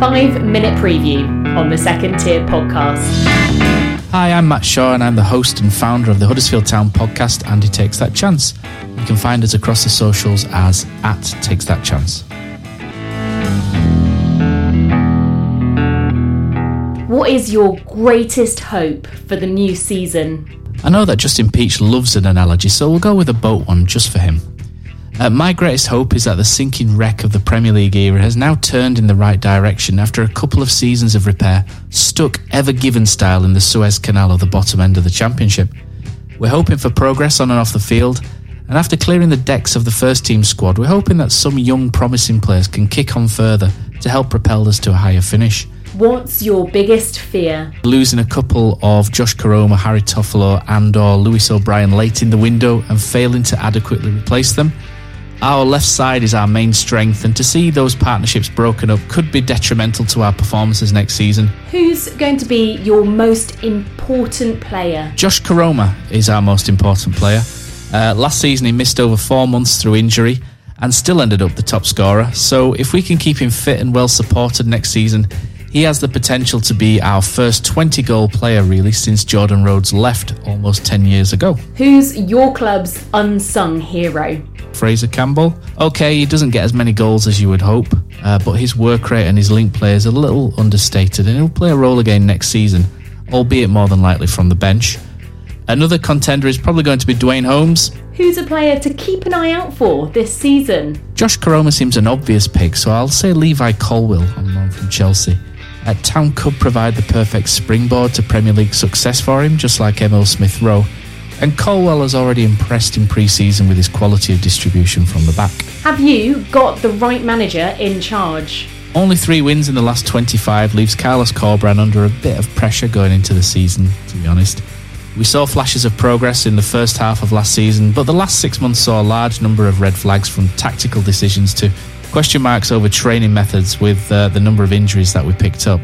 Five minute preview on the Second Tier podcast. Hi, I'm Matt Shaw, and I'm the host and founder of the Huddersfield Town podcast, And He Takes That Chance. You can find us across the socials as at Takes That Chance. What is your greatest hope for the new season? I know that Justin Peach loves an analogy, so we'll go with a boat one just for him. Uh, my greatest hope is that the sinking wreck of the Premier League era has now turned in the right direction after a couple of seasons of repair, stuck ever given style in the Suez Canal or the bottom end of the Championship. We're hoping for progress on and off the field, and after clearing the decks of the first team squad, we're hoping that some young promising players can kick on further to help propel us to a higher finish. What's your biggest fear? Losing a couple of Josh Koroma, Harry Toffolo, and or Lewis O'Brien late in the window and failing to adequately replace them. Our left side is our main strength, and to see those partnerships broken up could be detrimental to our performances next season. Who's going to be your most important player? Josh Koroma is our most important player. Uh, last season, he missed over four months through injury and still ended up the top scorer. So, if we can keep him fit and well supported next season, he has the potential to be our first 20 goal player, really, since Jordan Rhodes left almost 10 years ago. Who's your club's unsung hero? Fraser Campbell. Okay, he doesn't get as many goals as you would hope, uh, but his work rate and his link play is a little understated, and he'll play a role again next season, albeit more than likely from the bench. Another contender is probably going to be Duane Holmes. Who's a player to keep an eye out for this season? Josh Koroma seems an obvious pick, so I'll say Levi Colwill on loan from Chelsea. Uh, Town could provide the perfect springboard to Premier League success for him, just like Emil Smith Rowe. And Colwill has already impressed in pre season with his quality of distribution from the back. Have you got the right manager in charge? Only three wins in the last 25 leaves Carlos Corberan under a bit of pressure going into the season, to be honest. We saw flashes of progress in the first half of last season, but the last six months saw a large number of red flags from tactical decisions to question marks over training methods with uh, the number of injuries that we picked up.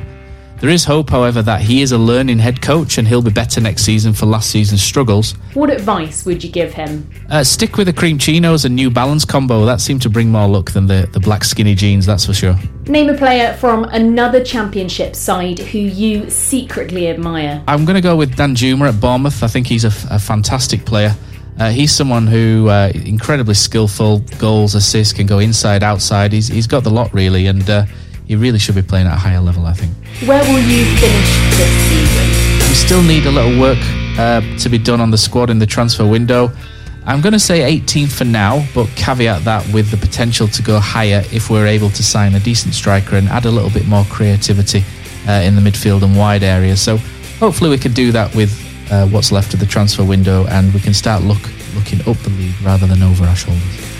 There is hope, however, that he is a learning head coach and he'll be better next season for last season's struggles. What advice would you give him? Uh, stick with the cream chinos and New Balance combo. That seemed to bring more luck than the, the black skinny jeans, that's for sure. Name a player from another championship side who you secretly admire. I'm going to go with Dan Juma at Bournemouth. I think he's a, a fantastic player. Uh, he's someone who uh, incredibly skillful, goals, assists, can go inside, outside. He's he's got the lot really, and uh, he really should be playing at a higher level. I think. Where will you finish this season? We still need a little work uh, to be done on the squad in the transfer window. I'm going to say 18th for now, but caveat that with the potential to go higher if we're able to sign a decent striker and add a little bit more creativity uh, in the midfield and wide areas. So hopefully we can do that with uh, what's left of the transfer window, and we can start look looking up the league rather than over our shoulders.